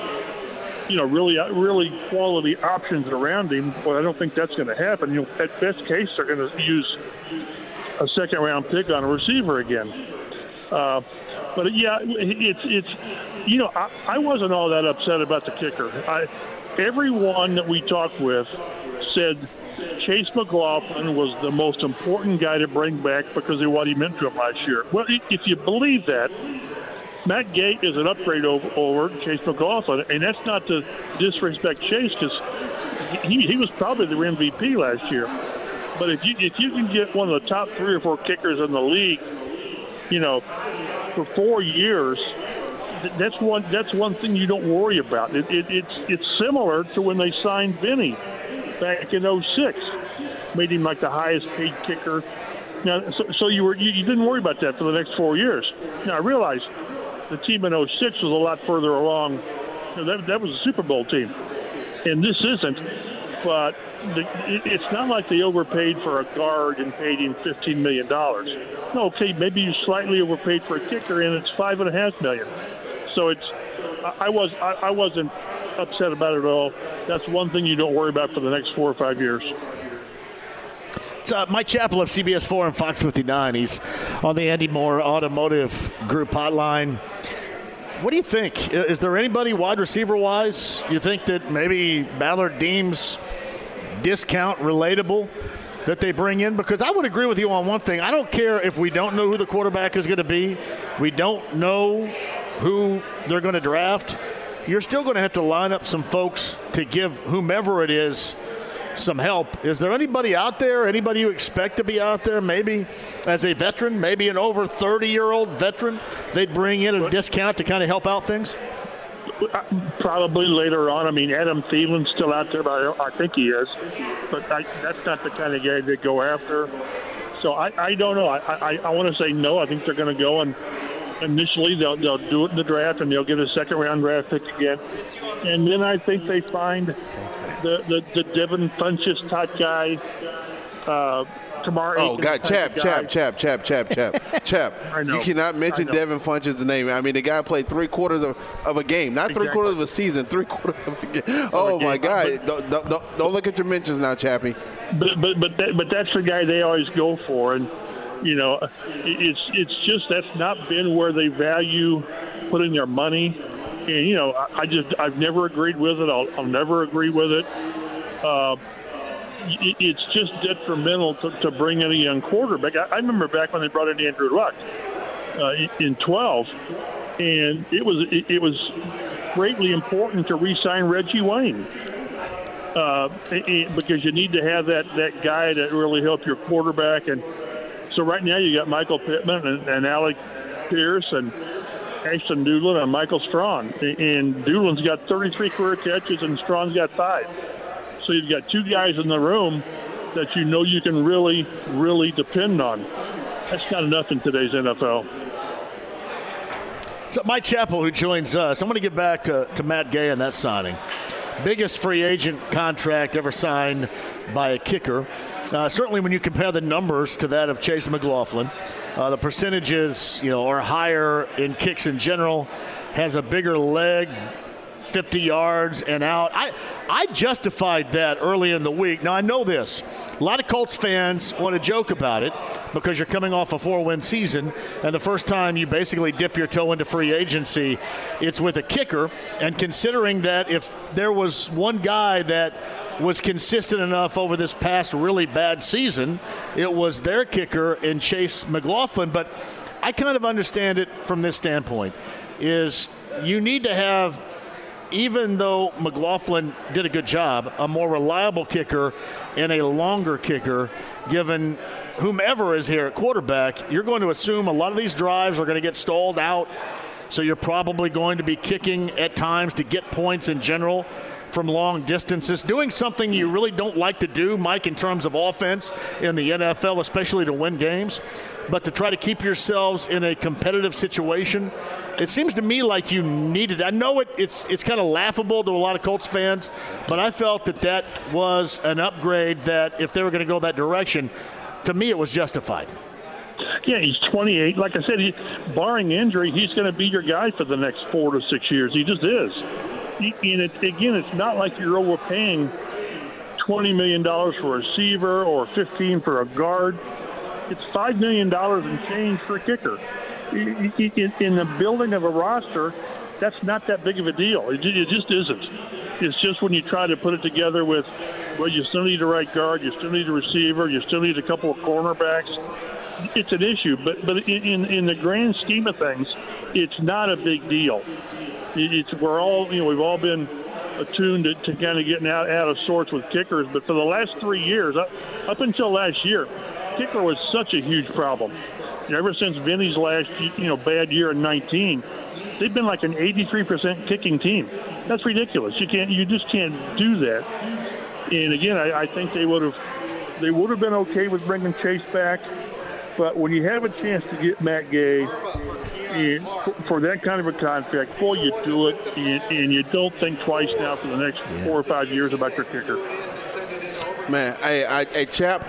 you know, really really quality options around him. But I don't think that's going to happen. You know, at best case, they're going to use a second round pick on a receiver again. Uh, but yeah, it's it's you know I, I wasn't all that upset about the kicker. I, everyone that we talked with said Chase McLaughlin was the most important guy to bring back because of what he meant to him last year. Well, if you believe that, Matt Gay is an upgrade over, over Chase McLaughlin, and that's not to disrespect Chase because he, he was probably the MVP last year. But if you if you can get one of the top three or four kickers in the league, you know, for four years, that's one that's one thing you don't worry about. It, it, it's it's similar to when they signed Vinny back in 06, made him like the highest paid kicker. Now, so, so you were you, you, didn't worry about that for the next four years. Now I realize the team in 06 was a lot further along. You know, that that was a Super Bowl team, and this isn't but the, it's not like they overpaid for a guard and paid him $15 million. No, okay, maybe you slightly overpaid for a kicker and it's five and a half million. So it's, I was, I, I wasn't upset about it at all. That's one thing you don't worry about for the next four or five years. It's uh, Mike Chappell of CBS 4 and Fox 59. He's on the Andy Moore Automotive Group hotline. What do you think? Is there anybody wide receiver wise you think that maybe Ballard deems discount relatable that they bring in? Because I would agree with you on one thing. I don't care if we don't know who the quarterback is going to be, we don't know who they're going to draft. You're still going to have to line up some folks to give whomever it is some help. Is there anybody out there, anybody you expect to be out there, maybe as a veteran, maybe an over 30 year old veteran, they'd bring in a discount to kind of help out things? Probably later on. I mean, Adam Thielen's still out there, but I, I think he is. But I, that's not the kind of guy they go after. So I, I don't know. I, I, I want to say no. I think they're going to go and initially they'll, they'll do it in the draft and they'll get a second round draft pick again. And then I think they find the the, the Devin Funchess type guy. Uh, Oh God, chap, chap, chap, chap, <laughs> chap, chap, chap. You cannot mention Devin Funch's name. I mean, the guy played three quarters of, of a game, not three Exactly. quarters of a season, three quarters of a game. Oh my game. God! Don't, don't, don't, don't look at your mentions now, Chappie. but but but that, but that's the guy they always go for, and you know, it's it's just that's not been where they value putting their money, and you know, I, I just I've never agreed with it. I'll, I'll never agree with it. Uh, it- it's just detrimental to, to bring in a young quarterback. I, I remember back when they brought in Andrew Luck uh, in- in 12, and it was it, it was greatly important to re-sign Reggie Wayne uh, it- because you need to have that, that guy that really help your quarterback. And so right now you got Michael Pittman and, and Alec Pierce and Ashton Dulin and Michael Strachan. And Dulin's got 33 career catches and Strachan's got five. So you've got two guys in the room that you know you can really, really depend on. That's not enough in today's NFL. So Mike Chappell, who joins us, I'm going to get back to, to Matt Gay and that signing. Biggest free agent contract ever signed by a kicker. Uh, certainly, when you compare the numbers to that of Chase McLaughlin, uh, the percentages you know are higher in kicks in general. Has a bigger leg, 50 yards and out. I I justified that early in the week. Now I know this. A lot of Colts fans want to joke about it because you're coming off a four-win season, and the first time you basically dip your toe into free agency, it's with a kicker. And considering that if there was one guy that was consistent enough over this past really bad season, it was their kicker in Chase McLaughlin. But I kind of understand it from this standpoint: is you need to have even though McLaughlin did a good job, a more reliable kicker and a longer kicker, given whomever is here at quarterback, you're going to assume a lot of these drives are going to get stalled out. So you're probably going to be kicking at times to get points in general from long distances, doing something you really don't like to do, Mike, in terms of offense in the NFL, especially to win games, but to try to keep yourselves in a competitive situation. It seems to me like you needed. I know it, it's it's kind of laughable to a lot of Colts fans, but I felt that that was an upgrade. That if they were going to go that direction, to me it was justified. Yeah, he's 28. Like I said, he, barring injury, he's going to be your guy for the next four to six years. He just is. He, and it, again, it's not like you're overpaying $20 million for a receiver or 15 for a guard. It's $5 million in change for a kicker. In, the building of a roster, that's not that big of a deal. It, just isn't. It's just when you try to put it together with, well, you still need a right guard, you still need a receiver, you still need a couple of cornerbacks it's an issue, but but in, in in the grand scheme of things, it's not a big deal. It's we're all you know we've all been attuned to, to kind of getting out out of sorts with kickers, but for the last three years, up, up until last year, kicker was such a huge problem. You know, ever since Vinny's last you know bad year in 19, they've been like an 83% kicking team. That's ridiculous. You can't you just can't do that. And again, I, I think they would have they would have been okay with bringing Chase back. But when you have a chance to get Matt Gay and for- for that kind of a contract, boy, you do it, and, and you don't think twice now for the next four or five years about your kicker. Man, I, I, I chap,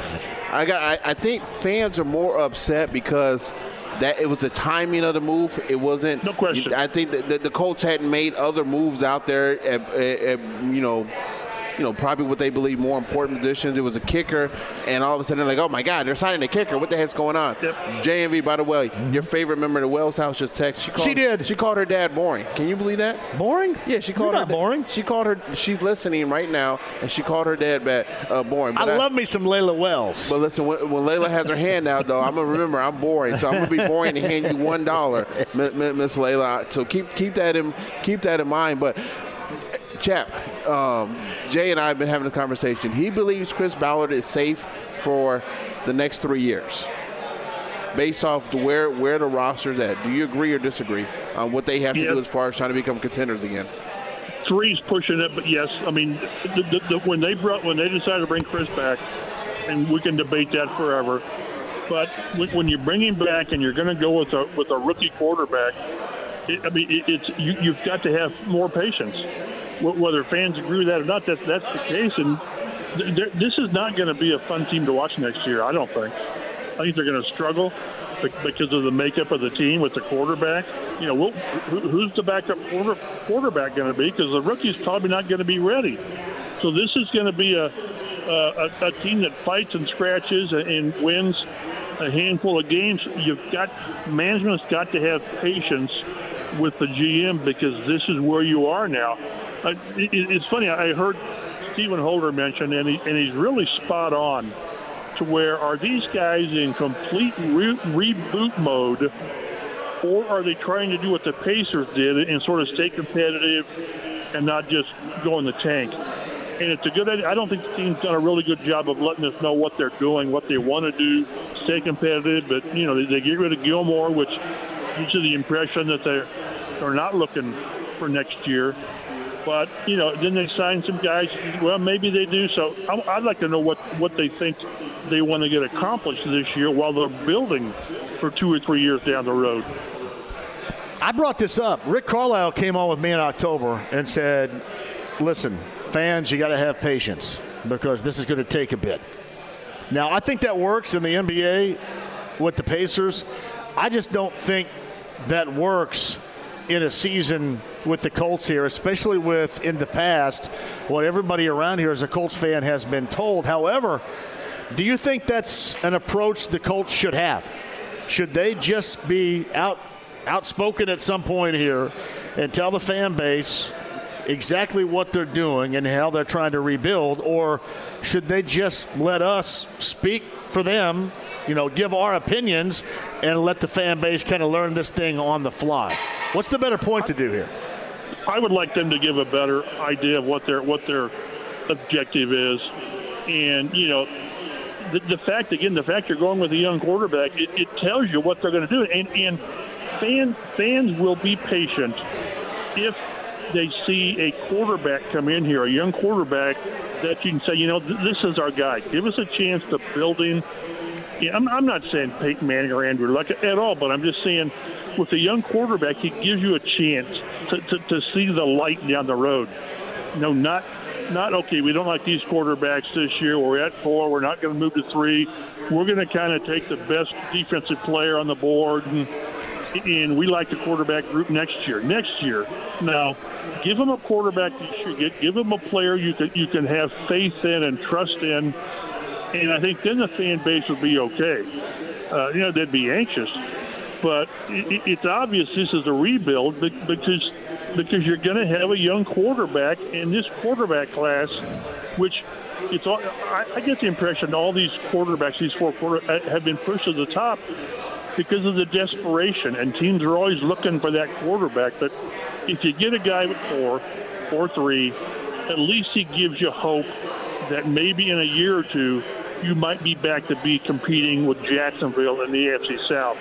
I got. I, I think fans are more upset because that it was the timing of the move. It wasn't. No question. I think that the, the Colts hadn't made other moves out there. At, at, at, you know. You know, probably what they believe more important positions. It was a kicker, and all of a sudden, they're like, "Oh my God, they're signing a kicker! What the heck's going on?" Yep. JMV, by the way, your favorite member of the Wells House just texted. She, called, She did. She called her dad boring. Can you believe that? Boring? Yeah, she called You're her not boring. She called her. She's listening right now, and she called her dad back uh, boring. I But love me some Layla Wells. but listen, when, when Layla has her hand out, though, I'm gonna remember I'm boring, so I'm gonna be boring and hand you one dollar, Miss Layla. So keep keep that in keep that in mind. But chap, um, Jay and I have been having a conversation. He believes Chris Ballard is safe for the next three years, based off the where where the roster's at. Do you agree or disagree on what they have to do as far as trying to become contenders again? Three's pushing it, but yes, I mean, the, the, the, when they brought when they decided to bring Chris back, and we can debate that forever. But when, when you bring him back and you're going to go with a with a rookie quarterback, it, I mean, it, it's you, you've got to have more patience. Whether fans agree with that or not, that's that's the case. And th- this is not going to be a fun team to watch next year. I don't think. I think they're going to struggle because of the makeup of the team with the quarterback. You know, we'll, who's the backup quarter, quarterback going to be? Because the rookie's probably not going to be ready. So this is going to be a, a, a team that fights and scratches and wins a handful of games. You've got management's got to have patience with the GM because this is where you are now. Uh, it, it's funny. I heard Stephen Holder mention, and, he, and he's really spot on. To where are these guys in complete re- reboot mode, or are they trying to do what the Pacers did and sort of stay competitive and not just go in the tank? and it's a good. I don't think the team's done a really good job of letting us know what they're doing, what they want to do, stay competitive. But you know, they, they get rid of Gilmore, which gives you the impression that they're they're not looking for next year. But you know, then they sign some guys. Well, maybe they do. So I'd like to know what what they think they want to get accomplished this year while they're building for two or three years down the road. I brought this up. Rick Carlisle came on with me in October and said, "Listen, fans, you got to have patience because this is going to take a bit. Now, I think that works in the NBA with the Pacers. I just don't think that works in a season with the Colts here, especially with in the past what everybody around here as a Colts fan has been told. However, do you think that's an approach the Colts should have? Should they just be out outspoken at some point here and tell the fan base exactly what they're doing and how they're trying to rebuild, or should they just let us speak for them, you know, give our opinions and let the fan base kind of learn this thing on the fly? What's the better point to do here? I would like them to give a better idea of what their what their objective is, and you know, the, the fact again, the fact you're going with a young quarterback, it, it tells you what they're going to do, and and fan, fans will be patient if they see a quarterback come in here, a young quarterback that you can say, you know, th- this is our guy. Give us a chance to build in. Yeah, I'm, I'm not saying Peyton Manning or Andrew Luck at all, but I'm just saying with a young quarterback, he gives you a chance to, to, to see the light down the road. No, not not okay. We don't like these quarterbacks this year. We're at four. We're not going to move to three. We're going to kind of take the best defensive player on the board and and we like the quarterback group next year. Next year, now, give them a quarterback you should get. Give them a player you can you can have faith in and trust in, and I think then the fan base would be okay. Uh, you know, they'd be anxious, but it, it's obvious this is a rebuild because because you're going to have a young quarterback in this quarterback class, which it's all. I, I get the impression all these quarterbacks, these four quarter, uh, have been pushed to the top because of the desperation, and teams are always looking for that quarterback. But if you get a guy with four, four three, at least he gives you hope that maybe in a year or two you might be back to be competing with Jacksonville in the AFC South.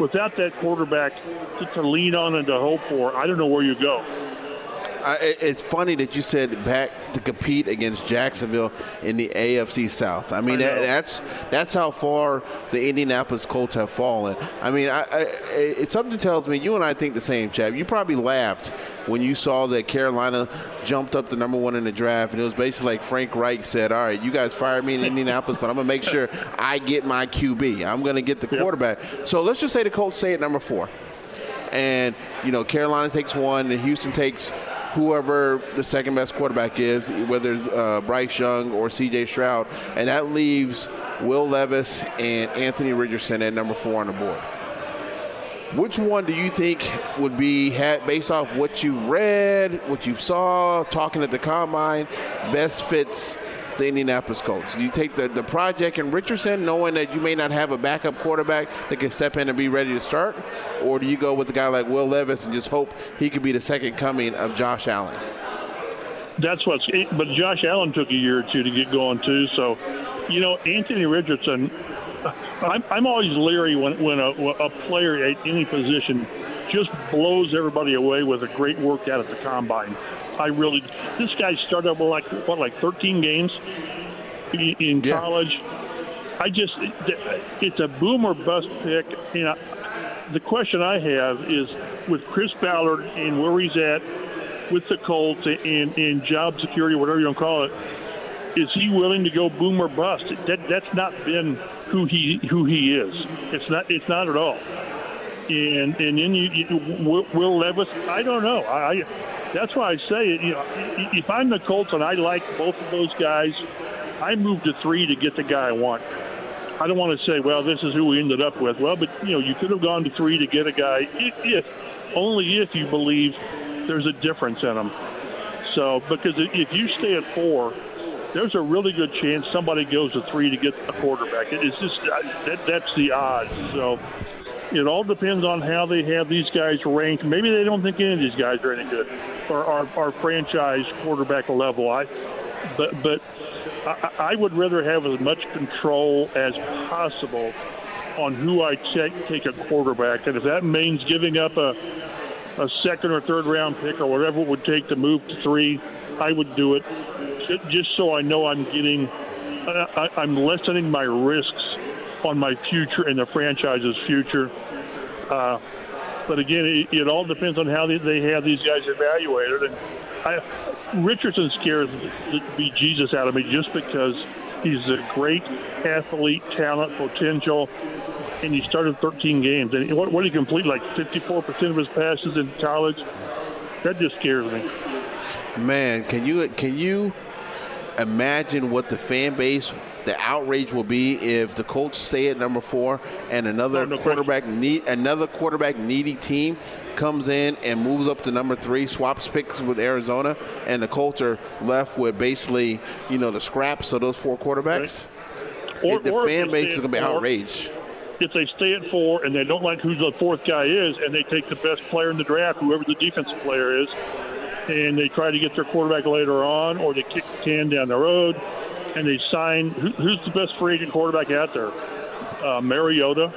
Without that quarterback to, to lean on and to hope for, I don't know where you go. I, it's funny that you said back to compete against Jacksonville in the AFC South. I mean, I that, that's that's how far the Indianapolis Colts have fallen. I mean, I, it's something tells me you and I think the same, Chad. You probably laughed when you saw that Carolina jumped up to number one in the draft, and it was basically like Frank Reich said, "All right, you guys fired me in Indianapolis, but I'm gonna make sure I get my QB. I'm gonna get the quarterback." So let's just say the Colts stay at number four and you know Carolina takes one, and Houston takes whoever the second best quarterback is, whether it's uh, Bryce Young or C.J. Stroud, and that leaves Will Levis and Anthony Richardson at number four on the board. Which one do you think would be, based off what you've read, what you saw, talking at the combine, best fits the Indianapolis Colts? You take the, the project and Richardson, knowing that you may not have a backup quarterback that can step in and be ready to start? Or do you go with a guy like Will Levis and just hope he could be the second coming of Josh Allen? That's what's. But Josh Allen took a year or two to get going too. So, you know, Anthony Richardson. I'm, I'm always leery when when a, a player at any position just blows everybody away with a great workout at the combine. I really, this guy started with like what, like 13 games in, yeah. college. I just, it's a boom or bust pick. You know, the question I have is with Chris Ballard and where he's at, with the Colts and, and job security, whatever you want to call it, is he willing to go boom or bust? That that's not been who he who he is. It's not it's not at all. And and then you, you Will Levis, I don't know. I that's why I say it. you know if I'm the Colts and I like both of those guys, I move to three to get the guy I want. I don't want to say, well, this is who we ended up with. Well, but you know, you could have gone to three to get a guy if, if only if you believe there's a difference in them. So, because if you stay at four, there's a really good chance somebody goes to three to get a quarterback. It's just that, that's the odds. So it all depends on how they have these guys ranked. Maybe they don't think any of these guys are any good or are, are franchise quarterback level. I, but but I, I would rather have as much control as possible on who I take, take a quarterback, and if that means giving up a a second or third round pick or whatever it would take to move to three, I would do it just so I know I'm getting, I, I'm lessening my risks on my future and the franchise's future. Uh, but again, it, it, all depends on how they, they have these guys evaluated. And I, Richardson scares the bejesus out of me just because he's a great athlete, talent, potential, and he started 13 games. And what, what did he complete? Like 54% of his passes in college. That just scares me. Man, can you can you imagine what the fan base, the outrage will be if the Colts stay at number four and another no, no quarterback need another quarterback needy team comes in and moves up to number three, swaps picks with Arizona, and the Colts are left with basically you know the scraps of those four quarterbacks. Right. Or, the or fan base is going to be outraged if they stay at four and they don't like who the fourth guy is, and they take the best player in the draft, whoever the defensive player is, and they try to get their quarterback later on, or they kick the can down the road, and they sign who, who's the best free agent quarterback out there? Uh, Mariota.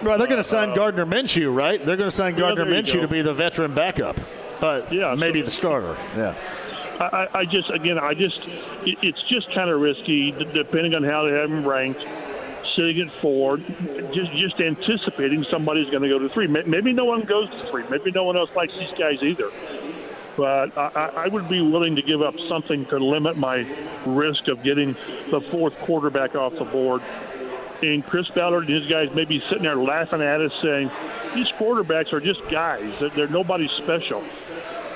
Right, they're going to sign uh, Gardner Minshew, right? They're going to sign Gardner yeah, Minshew to be the veteran backup, but yeah, maybe so, the starter. Yeah. I, I, just, again, I just, it, it's just kind of risky depending on how they have him ranked sitting at four, just just anticipating somebody's going to go to three. Maybe no one goes to three. Maybe no one else likes these guys either but I, I would be willing to give up something to limit my risk of getting the fourth quarterback off the board. And Chris Ballard and his guys may be sitting there laughing at us saying, these quarterbacks are just guys. They're, they're nobody special.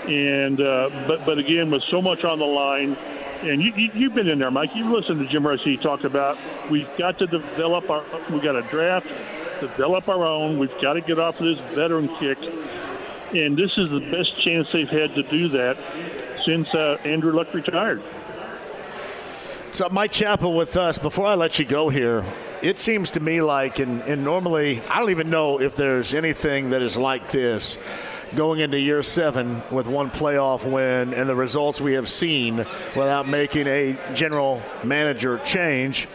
And uh, but but again, with so much on the line, and you, you, have been in there, Mike. You've listened to Jim Irsay talk about we've got to develop our, we've got to draft, develop our own. We've got to get off of this veteran kick and this is the best chance they've had to do that since uh, Andrew Luck retired. So, Mike Chappell with us. Before I let you go here, it seems to me like, and, and normally, I don't even know if there's anything that is like this going into year seven with one playoff win and the results we have seen without making a general manager change.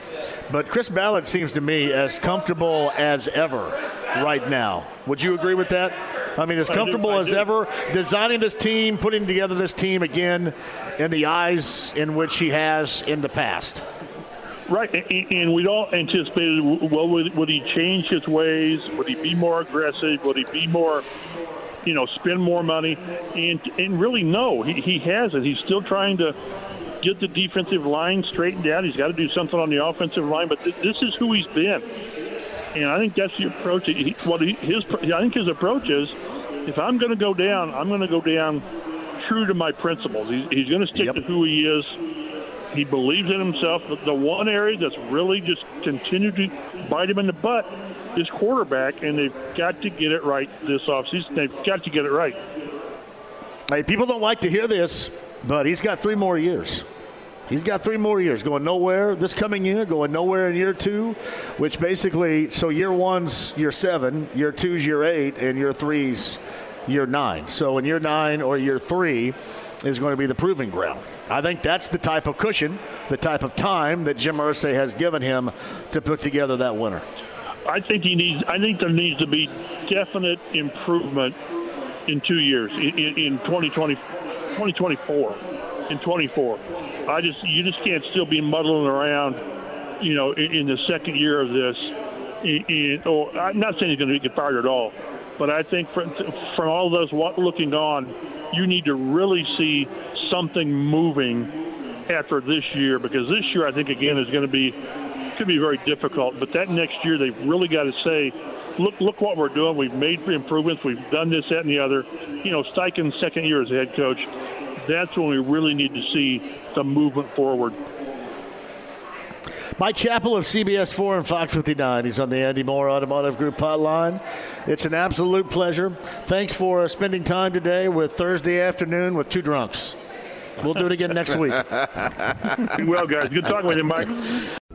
But Chris Ballard seems to me as comfortable as ever right now. Would you agree with that? I mean, as comfortable as ever designing this team, putting together this team again in the eyes in which he has in the past. Right, and we'd all anticipated, well, would he change his ways? Would he be more aggressive? Would he be more, you know, spend more money? And and really, no, he, he hasn't. He's still trying to get the defensive line straightened out. He's got to do something on the offensive line, but th- this is who he's been and I think that's the approach. He, what he, his, I think his approach is, if I'm going to go down, I'm going to go down true to my principles. He's, he's going to stick yep. to who he is. He believes in himself. The one area that's really just continued to bite him in the butt is quarterback, and they've got to get it right this offseason. They've got to get it right. Hey, people don't like to hear this, but he's got three more years. He's got three more years going nowhere this coming year, going nowhere in year two, which basically, so year one's year seven, year two's year eight, and year three's year nine. So in year nine or year three is going to be the proving ground. I think that's the type of cushion, the type of time that Jim Irsay has given him to put together that winner. I think he needs. I think there needs to be definite improvement in two years, in, in 2020, 2024, in 24. I just you just can't still be muddling around, you know, in, in the second year of this. In, in, or oh, I'm not saying he's going to get fired at all, But I think from, from all of those looking on, you need to really see something moving after this year because this year I think again is going to be could be very difficult. But that next year they've really got to say, look look what we're doing. We've made improvements. We've done this, that, and the other. You know, Steichen's second year as head coach. That's when we really need to see some movement forward. Mike Chappell of CBS 4 and Fox 59. He's on the Andy Moore Automotive Group hotline. It's an absolute pleasure. Thanks for uh, spending time today with Thursday afternoon with two drunks. We'll do it again next week. <laughs> well, guys. Good talking with you, Mike.